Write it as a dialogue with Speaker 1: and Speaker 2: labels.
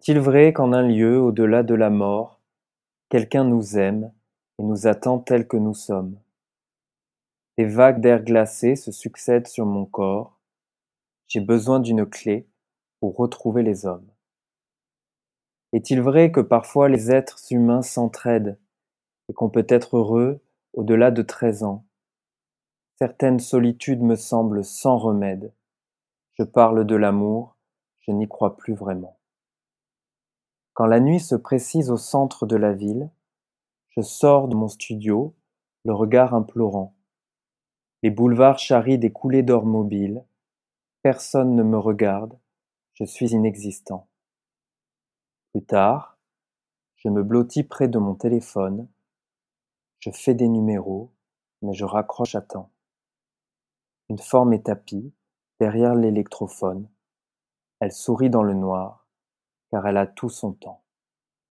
Speaker 1: Est-il vrai qu'en un lieu au-delà de la mort, quelqu'un nous aime et nous attend tels que nous sommes? Des vagues d'air glacé se succèdent sur mon corps, j'ai besoin d'une clé pour retrouver les hommes. Est-il vrai que parfois les êtres humains s'entraident et qu'on peut être heureux au-delà de treize ans? Certaines solitudes me semblent sans remède. Je parle de l'amour, je n'y crois plus vraiment. Quand la nuit se précise au centre de la ville, je sors de mon studio, le regard implorant. Les boulevards charrient des coulées d'or mobile, personne ne me regarde, je suis inexistant. Plus tard, je me blottis près de mon téléphone, je fais des numéros, mais je raccroche à temps. Une forme est tapie, derrière l'électrophone, elle sourit dans le noir, car elle a tout son temps.